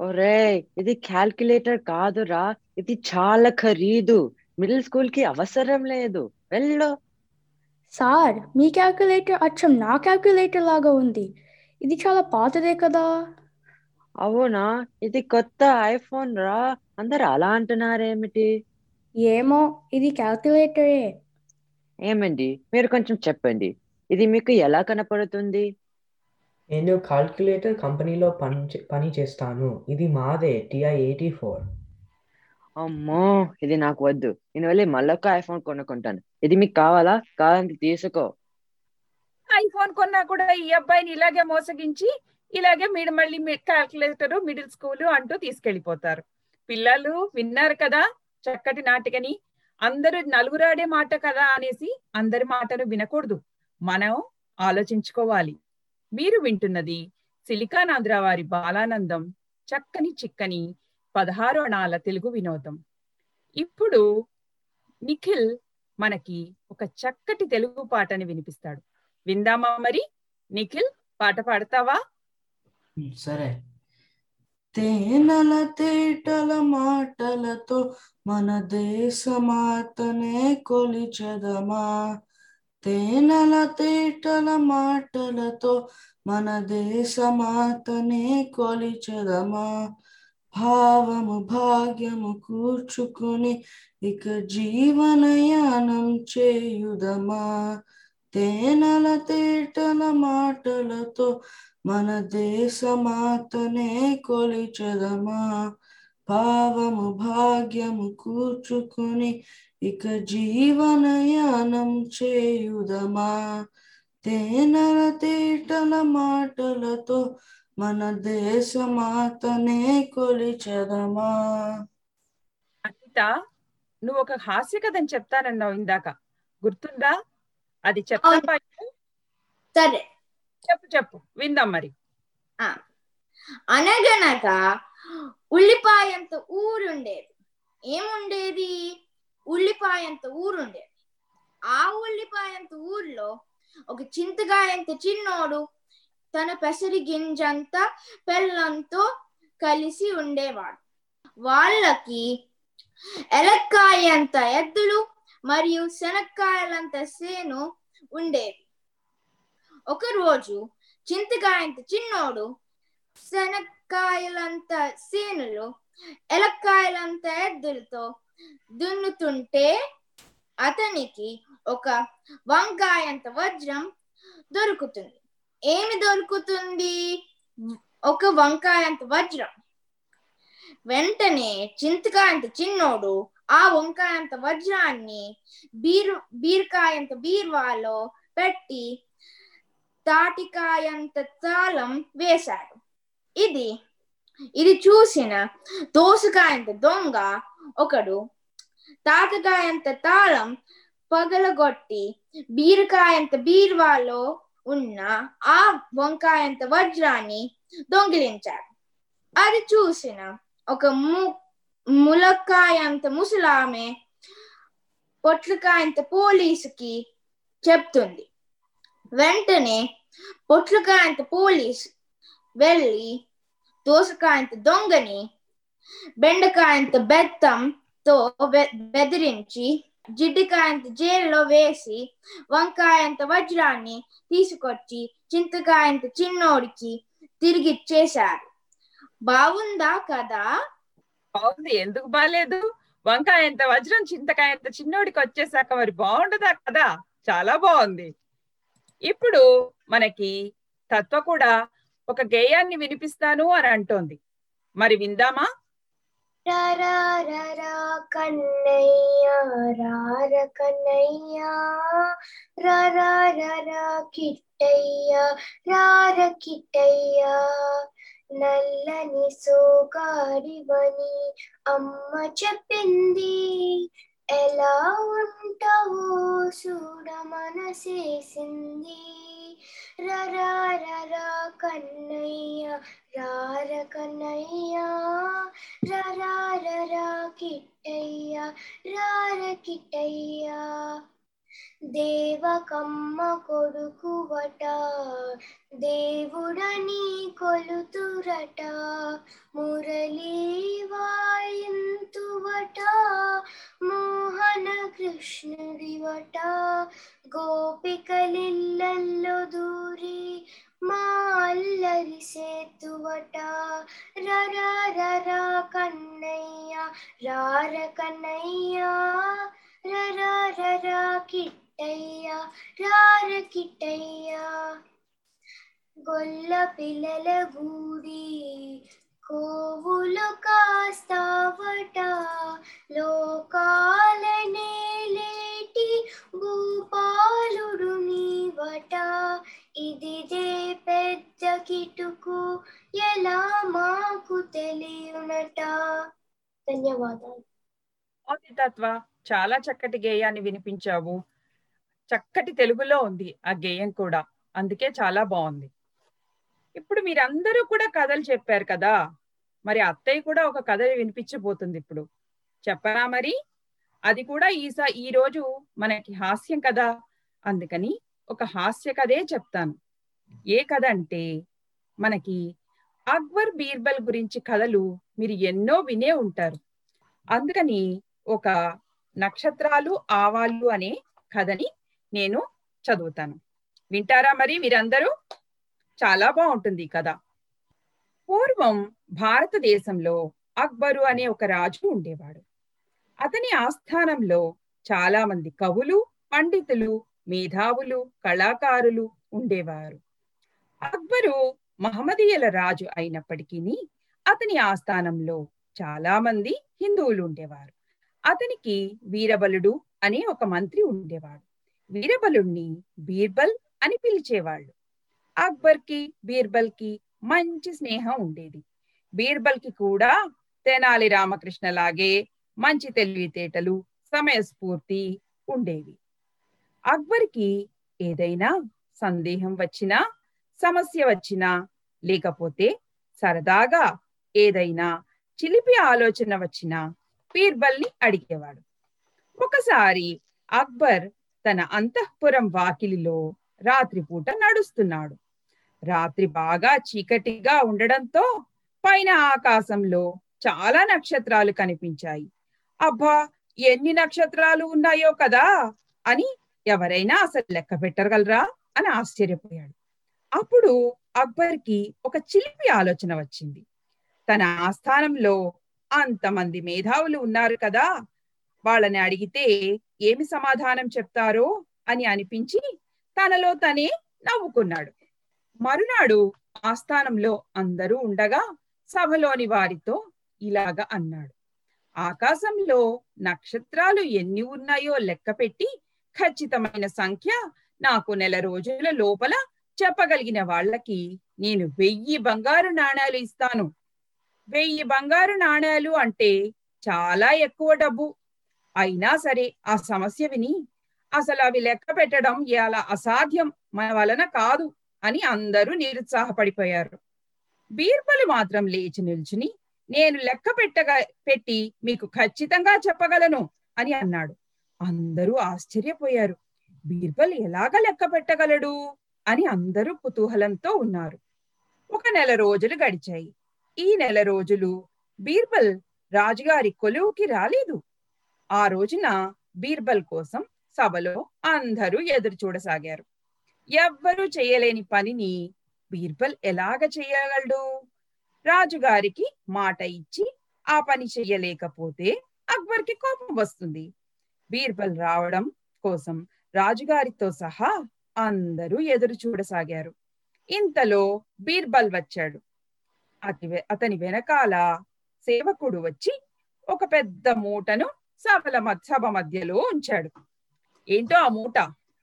ఒరే ఇది క్యాల్కులేటర్ కాదురా ఇది చాలా ఖరీదు మిడిల్ స్కూల్కి అవసరం లేదు. వెళ్ళు.
సార్ మీ క్యాల్కులేటర్ అచ్చం నా క్యాల్కులేటర్ లాగా ఉంది. ఇది చాలా పాతదే కదా.
అవునా? ఇది కొత్త ఐఫోన్ రా. అందరు అలా అంటున్నారేమిటి?
ఏమో ఇది క్యాల్కులేటరే.
ఏమండి? మీరు కొంచెం చెప్పండి. ఇది మీకు ఎలా కనపడుతుంది?
నేను కాల్కులేటర్ కంపెనీలో పని చే- పని చేస్తాను. ఇది మాదే టిఐ ఎయిటీ ఫోర్
అమ్మో ఇది నాకు వద్దు. నేను వెళ్ళి మళ్ళొక ఐఫోన్ కొనుక్కుంటాను. ఇది మీకు కావాలా? కావాలంటే తీసుకో.
ఐఫోన్ కొన్నా కూడా ఈ అబ్బాయిని ఇలాగే మోసగించి ఇలాగే మీరు మళ్ళీ క్యాల్కులేటర్ మిడిల్ స్కూల్ అంటూ తీసుకెళ్ళిపోతారు పిల్లలు విన్నారు కదా చక్కటి నాటికని. అందరూ నలుగురాడే మాట కదా అనేసి అందరి మాటలు వినకూడదు. మనం ఆలోచించుకోవాలి. మీరు వింటున్నది సిలికానాంధ్ర వారి బాలానందం చక్కని చిక్కని పదహారు అణాల తెలుగు వినోదం. ఇప్పుడు నిఖిల్ మనకి ఒక చక్కటి తెలుగు పాటని వినిపిస్తాడు. విందామా మరి? నిఖిల్ పాట పాడతావా?
సరే. తేనెల తేటల మాటలతో మన దేశమాతనే కొలిచదమా? తేనెల తేటల మాటలతో మన దేశమాతనే కొలిచెదమా? భావము భాగ్యము కూర్చుకుని ఇక జీవనయానం చేయుదమా? తేనెల తేటల మాటలతో మన దేశమాతనే కొలిచెదమా? భావము భాగ్యము కూర్చుకుని ఇక జీవనయానం చేయుదమా? తేనెల తేటల మాటలతో మన దేశమాతనే కొలిచెదమా?
అనిత నువ్వు ఒక హాస్య కథని చెప్తానన్నావు ఇందాక. గుర్తుందా? అది చెప్తావా
సరే.
చెప్పు చెప్పు. విందాం మరి.
ఆ. అనగనగా ఉల్లిపాయంత ఊరుండేది. ఏముండేది? ఉల్లిపాయంత ఊరుండేది ఆ ఉల్లిపాయంత ఊర్లో ఒక చింతగాయంత చిన్నోడు తన పెసరి గింజంతా పెళ్ళంతో కలిసి ఉండేవాడు. వాళ్ళకి ఎలక్కాయంత ఎద్దులు మరియు శనక్కాయలంత సేను ఉండేవి. ఒకరోజు చింతకాయంత చిన్నోడు శనక్కాయలంత సేనులు ఎలక్కాయలంత ఎద్దులతో దున్నుతుంటే అతనికి ఒక వంకాయంత వజ్రం దొరుకుతుంది. ఏమి దొరుకుతుంది? ఒక వంకాయంత వజ్రం. వెంటనే చింతకాయంత చిన్నోడు ఆ వంకాయంత వజ్రాన్ని బీరు బీరకాయంత బీర్వాలో పెట్టి తాటికాయంత తాళం వేశాడు. ఇది ఇది చూసిన దోసకాయంత దొంగ ఒకడు తాతకాయంత తాళం పగలగొట్టి బీరకాయంత బీర్వాలో ఉన్న ఆ వంకాయంత వజ్రాన్ని దొంగిలించాడు. అది చూసిన ఒక ము ములక్కాయంత ముసలామె పొట్లకాయంత పోలీసుకి చెప్తుంది. వెంటనే పొట్లకాయంత పోలీస్ వెళ్ళి దోసకాయంత దొంగని బెండకాయంత బెత్తంతో బెదిరించి జిడ్డికాయంత జైల్లో వేసి వంకాయంత వజ్రాన్ని తీసుకొచ్చి చింతకాయంత చిన్నోడికి తిరిగిచ్చేశారు బాగుందా కదా?
బాగుంది ఎందుకు బాగాలేదు వంకాయ ఎంత వజ్రం చింతకాయ ఎంత చిన్నోడికి వచ్చేసాక మరి బాగుండదా కదా? చాలా బాగుంది ఇప్పుడు మనకి తత్వ కూడా ఒక గేయాన్ని వినిపిస్తాను అని అంటోంది. మరి విందామా?
రారా రారా కన్నయ్య రార కన్నయ్య రారా కిట్టయ్య రార కిట్టయ్య. నల్లని సోగాడివని అమ్మ చెప్పింది ఎలా ఉంటావో చూడ మనసేసింది. రరా కన్నయ్య రార కన్నయ్య. రరా రరా కిట్టయ్య రార కిట్టయ్య. దేవకమ్మ కొడుకువట దేవుడని కొలుతురట మురళీ వాయింతువట మోహన కృష్ణుడివట గోపికలిల్లల్లో దూరి మా అల్లరి సేతువట. రరా కన్నయ్య రార కన్నయ్యా రరా రరా కిట్టయ్య రార కిట్టయ్య గొల్ల పిల్లల గూడి కోవులు కాస్తావట లోకాల నేలేటి భూపాలుడు నీవట ఇదిదే పెద్ద కిటుకు ఎలా మాకు తెలియనట ధన్యవాదాలు
బాగుంది తత్వ చాలా చక్కటి గేయాన్ని వినిపించావు. చక్కటి తెలుగులో ఉంది ఆ గేయం కూడా. అందుకే చాలా బాగుంది. ఇప్పుడు మీరందరూ కూడా కథలు చెప్పారు కదా? మరి అత్తయ్య కూడా ఒక కథ వినిపించబోతుంది ఇప్పుడు. చెప్పరా మరి? అది కూడా ఈసా ఈ రోజు మనకి హాస్యం కదా? అందుకని ఒక హాస్య కథే చెప్తాను. ఏ కథ అంటే మనకి అక్బర్ బీర్బల్ గురించి కథలు మీరు ఎన్నో వినే ఉంటారు. అందుకని ఒక నక్షత్రాలు ఆవాళ్ళు అనే కథని నేను చదువుతాను. వింటారా మరి మీరందరూ? చాలా బాగుంటుంది కథ. పూర్వం భారతదేశంలో అక్బరు అనే ఒక రాజు ఉండేవాడు. అతని ఆస్థానంలో చాలా మంది కవులు పండితులు మేధావులు కళాకారులు ఉండేవారు. అక్బరు మహమ్మదీయుల రాజు అయినప్పటికీ అతని ఆస్థానంలో చాలా మంది హిందువులు ఉండేవారు. అతనికి వీరబలుడు అనే ఒక మంత్రి ఉండేవాడు. వీరబలుణ్ణి బీర్బల్ అని పిలిచేవాళ్ళు. అక్బర్కి బీర్బల్కి మంచి స్నేహం ఉండేది. బీర్బల్కి కూడా తెనాలి రామకృష్ణ లాగే మంచి తెలివితేటలు సమయస్ఫూర్తి ఉండేవి. అక్బర్కి ఏదైనా సందేహం వచ్చినా సమస్య వచ్చినా లేకపోతే సరదాగా ఏదైనా చిలిపి ఆలోచన వచ్చినా బీర్బల్ని అడిగేవాడు. ఒకసారి అక్బర్ తన అంతఃపురం వాకిలిలో రాత్రిపూట నడుస్తున్నాడు. రాత్రి బాగా చీకటిగా ఉండడంతో పైన ఆకాశంలో చాలా నక్షత్రాలు కనిపించాయి. అబ్బా ఎన్ని నక్షత్రాలు ఉన్నాయో కదా అని ఎవరైనా అసలు లెక్క పెట్టగలరా అని ఆశ్చర్యపోయాడు. అప్పుడు అక్బర్కి ఒక చిలిపి ఆలోచన వచ్చింది. తన ఆస్థానంలో అంతమంది మేధావులు ఉన్నారు కదా. వాళ్ళని అడిగితే ఏమి సమాధానం చెప్తారో అని అనిపించి తనలో తనే నవ్వుకున్నాడు. మరునాడు ఆస్థానంలో అందరూ ఉండగా సభలోని వారితో ఇలాగ అన్నాడు. ఆకాశంలో నక్షత్రాలు ఎన్ని ఉన్నాయో లెక్కపెట్టి ఖచ్చితమైన సంఖ్య నాకు నెల రోజుల లోపల చెప్పగలిగిన వాళ్ళకి నేను వెయ్యి బంగారు నాణాలు ఇస్తాను. వెయ్యి బంగారు నాణాలు అంటే చాలా ఎక్కువ డబ్బు. అయినా సరే ఆ సమస్య విని అసలు అవి లెక్క పెట్టడం ఇలా అసాధ్యం మన వలన కాదు అని అందరూ నిరుత్సాహపడిపోయారు. బీర్బలు మాత్రం లేచి నిల్చుని నేను లెక్క పెట్టగా పెట్టి మీకు ఖచ్చితంగా చెప్పగలను అని అన్నాడు. అందరూ ఆశ్చర్యపోయారు. బీర్బల్ ఎలాగ లెక్క పెట్టగలడు అని అందరూ కుతూహలంతో ఉన్నారు. ఒక నెల రోజులు గడిచాయి. ఈ నెల రోజులు బీర్బల్ రాజుగారి కొలువుకి రాలేదు. ఆ రోజున బీర్బల్ కోసం సభలో అందరూ ఎదురు చూడసాగారు. ఎవ్వరూ చేయలేని పనిని బీర్బల్ ఎలాగ చేయగలడు? రాజుగారికి మాట ఇచ్చి ఆ పని చెయ్యలేకపోతే అక్బర్కి కోపం వస్తుంది. బీర్బల్ రావడం కోసం రాజుగారితో సహా అందరూ ఎదురు చూడసాగారు. ఇంతలో బీర్బల్ వచ్చాడు. అతి అతని వెనకాల సేవకుడు వచ్చి ఒక పెద్ద మూటను సభల సభ మధ్యలో ఉంచాడు. ఏంటో ఆ మూట?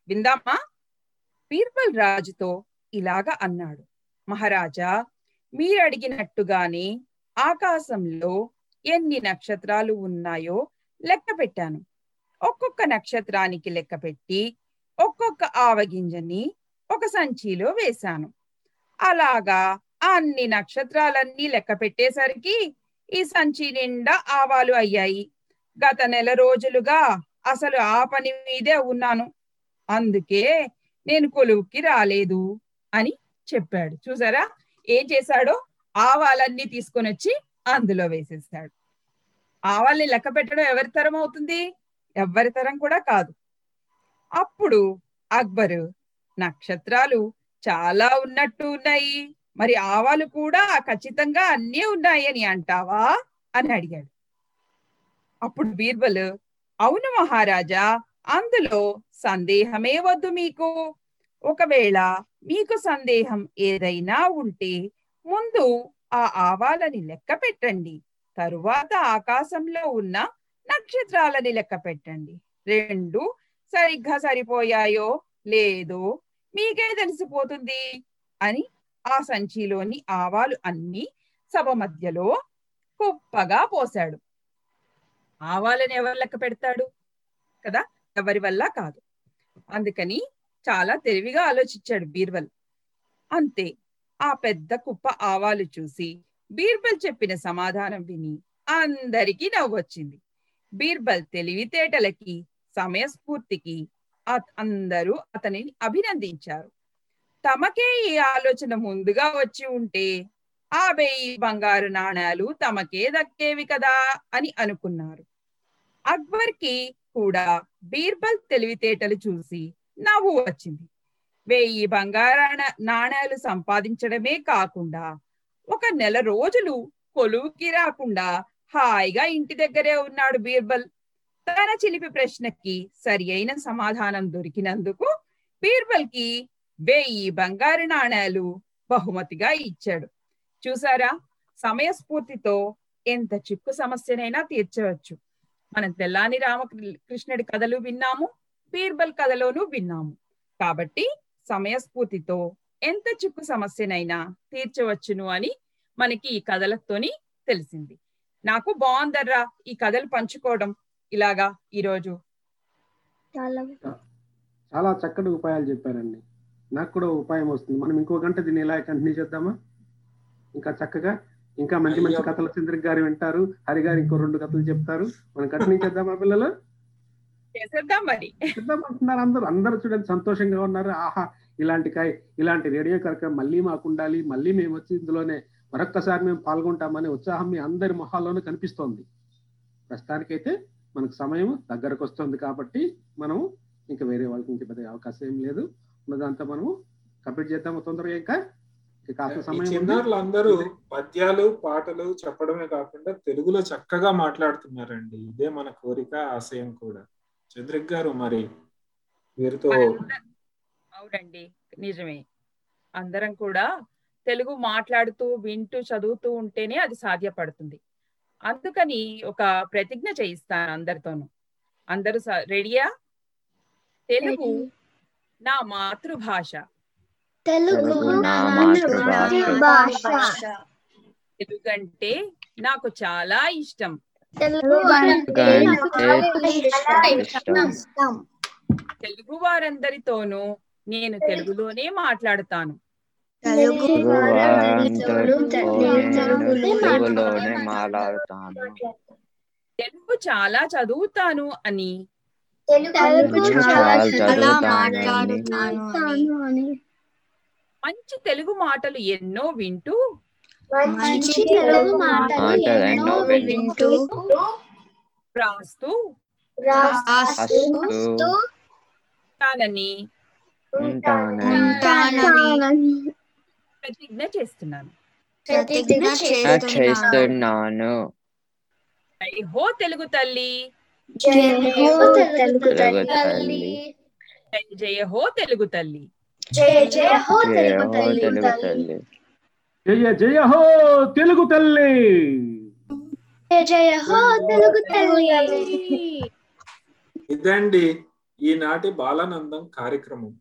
విందామా? బీర్బల్ రాజుతో ఇలాగా అన్నాడు. మహారాజా మీరడిగినట్టుగానే ఆకాశంలో ఎన్ని నక్షత్రాలు ఉన్నాయో లెక్క పెట్టాను. ఒక్కొక్క నక్షత్రానికి లెక్క పెట్టి ఒక్కొక్క ఆవగింజని ఒక సంచిలో వేశాను. అలాగా అన్ని నక్షత్రాలన్నీ లెక్క పెట్టేసరికి ఈ సంచి నిండా ఆవాలు అయ్యాయి. గత నెల రోజులుగా అసలు ఆ పని మీదే ఉన్నాను. అందుకే నేను కొలువుకి రాలేదు అని చెప్పాడు. చూసారా? ఏం చేశాడో? ఆవాలన్నీ తీసుకొని వచ్చి అందులో వేసేస్తాడు. ఆవాల్ని లెక్క పెట్టడం ఎవరి తరం అవుతుంది? ఎవరి తరం కూడా కాదు. అప్పుడు అక్బరు నక్షత్రాలు చాలా ఉన్నట్టు ఉన్నాయి. మరి ఆవాలు కూడా ఖచ్చితంగా అన్నీ ఉన్నాయని అంటావా? అని అడిగాడు. అప్పుడు బీర్బల్ అవును మహారాజా అందులో సందేహమే వద్దు మీకు. ఒకవేళ మీకు సందేహం ఏదైనా ఉంటే ముందు ఆ ఆవాలని లెక్క పెట్టండి. తరువాత ఆకాశంలో ఉన్న నక్షత్రాలని లెక్క పెట్టండి. రెండు సరిగ్గా సరిపోయాయో లేదో మీకే తెలిసిపోతుంది అని ఆ సంచిలోని ఆవాలు అన్ని సభ మధ్యలో కుప్పగా పోశాడు. ఆవాలని ఎవరు లెక్క పెడతాడు? కదా ఎవరి వల్ల కాదు. అందుకని చాలా తెలివిగా ఆలోచించాడు బీర్బల్. అంతే ఆ పెద్ద కుప్ప ఆవాలు చూసి బీర్బల్ చెప్పిన సమాధానం విని అందరికీ నవ్వొచ్చింది. బీర్బల్ తెలివితేటలకి సమయస్ఫూర్తికి అందరూ అతనిని అభినందించారు. తమకే ఈ ఆలోచన ముందుగా వచ్చి ఉంటే ఆ వెయ్యి బంగారు నాణాలు తమకే దక్కేవి కదా అని అనుకున్నారు. అక్బర్కి కూడా బీర్బల్ తెలివితేటలు చూసి నవ్వు వచ్చింది. వెయ్యి బంగారు నాణాలు సంపాదించడమే కాకుండా ఒక నెల రోజులు కొలువుకి రాకుండా హాయిగా ఇంటి దగ్గరే ఉన్నాడు బీర్బల్. తన చిలిపి ప్రశ్నకి సరి అయిన సమాధానం దొరికినందుకు బీర్బల్కి వెయ్యి బంగారు నాణాలు బహుమతిగా ఇచ్చాడు. చూసారా? సమయస్ఫూర్తితో ఎంత చిక్కు సమస్యనైనా తీర్చవచ్చు. మనం తెల్లాని రామకృష్ణుడి కథలు విన్నాము బీర్బల్ కథలోనూ విన్నాము. కాబట్టి సమయస్ఫూర్తితో ఎంత చిక్కు సమస్యనైనా తీర్చవచ్చును అని మనకి ఈ కథలతోని తెలిసింది. నాకు బాగుందర్రా ఈ కథలు పంచుకోవడం. ఇలాగా ఈరోజు.
చాలా చక్కటి ఉపాయాలు చెప్పారండి. నాకు కూడా ఉపాయం వస్తుంది. మనం ఇంకో గంట దీన్ని ఎలా కంటిన్యూ చేద్దామా? ఇంకా చక్కగా ఇంకా మంచి మంచి కథలు చంద్రిక్ గారు వింటారు హరి గారు ఇంకో రెండు కథలు చెప్తారు. మనం కంటిన్యూ చేద్దామా పిల్లలు?
చేసేద్దాం మరి.
చేద్దాం అంటున్నారు అందరూ. అందరూ చూడండి సంతోషంగా ఉన్నారు. ఆహా ఇలాంటి కాయ ఇలాంటి రేడియో కార్యక్రమం మళ్ళీ మాకు ఉండాలి మళ్ళీ మేము వచ్చి ఇందులోనే మరొక్కసారి మేము పాల్గొంటామనే ఉత్సాహం మీ అందరి మొహాల్లోనూ కనిపిస్తోంది. ప్రస్తుతానికైతే మనకు సమయం దగ్గరకు వస్తుంది కాబట్టి మనం ఇంకా వేరే వాళ్ళకి ఇంక పెద్ద అవకాశం ఏం లేదు. ఉన్నదంతా మనము కంప్లీట్ చేద్దాము తొందరగా ఇంకా. కాస్త సమయం
అందరూ పద్యాలు పాటలు చెప్పడమే కాకుండా తెలుగులో చక్కగా మాట్లాడుతున్నారండి. ఇదే మన కోరిక ఆశయం కూడా. చంద్రిక్ గారు మరి వీరితో
అవునండి. నిజమే. అందరం కూడా తెలుగు మాట్లాడుతూ వింటూ చదువుతూ ఉంటేనే అది సాధ్యపడుతుంది. అందుకని ఒక ప్రతిజ్ఞ చేయిస్తాను అందరితోనూ. అందరూ రెడీయా? తెలుగు నా మాతృభాష.
తెలుగు
నా
మాతృభాష.
తెలుగు అంటే నాకు చాలా ఇష్టం.
తెలుగు అంటే నాకు చాలా ఇష్టం.
తెలుగు వారందరితోనూ నేను తెలుగులోనే మాట్లాడతాను.
తెలుగు వారందరితోనూ నేను
తెలుగులోనే మాట్లాడుతాను.
తెలుగు చాలా చదువుతాను అని
తెలుగు చాలా
చాలా
మాట్లాడుతాను అని
మంచి తెలుగు మాటలు ఎన్నో వింటూ
మంచి తెలుగు మాటలు ఎన్నో వింటూ
రాస్తూ
రాస్తూ
ఉంటానని ప్రతిజ్ఞ చేస్తున్నాను.
ప్రతిజ్ఞ చేస్తున్నాను.
హో తెలుగు తల్లి.
తెలుగు
తెలుగు
తల్లి.
జై జయ హో తెలుగు తల్లి.
జయ
తెలుగు
హో
తల్లి.
తెలుగు తల్లి.
జయ జయ హో తెలుగు తల్లి.
జై జై హో తెలుగు తల్లి.
ఇదండి ఈనాటి బాలానందం కార్యక్రమం.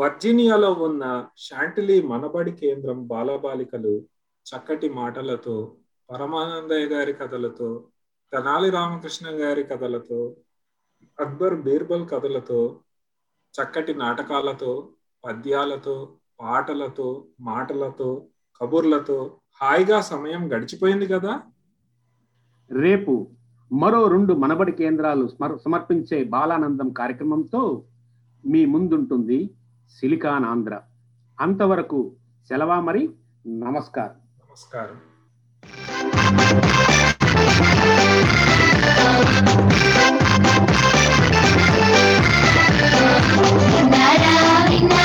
వర్జీనియాలో ఉన్న శాంటిలీ మనబడి కేంద్రం బాలబాలికలు చక్కటి మాటలతో పరమానందయ్య గారి కథలతో తెనాలి రామకృష్ణ గారి కథలతో అక్బర్ బీర్బల్ కథలతో చక్కటి నాటకాలతో పద్యాలతో పాటలతో మాటలతో కబుర్లతో హాయిగా సమయం గడిచిపోయింది కదా?
రేపు మరో రెండు మనబడి కేంద్రాలు స్మర- సమర్పించే బాలానందం కార్యక్రమంతో మీ ముందుంటుంది సిలికాన్ ఆంధ్ర. అంతవరకు సెలవా మరి నమస్కారం.
నమస్కారం.
విన్నారా విన్నారా పిల్లలారా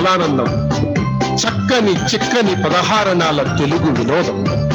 బాలానందం. చక్కని చిక్కని పదహారణాల తెలుగు వినోదం.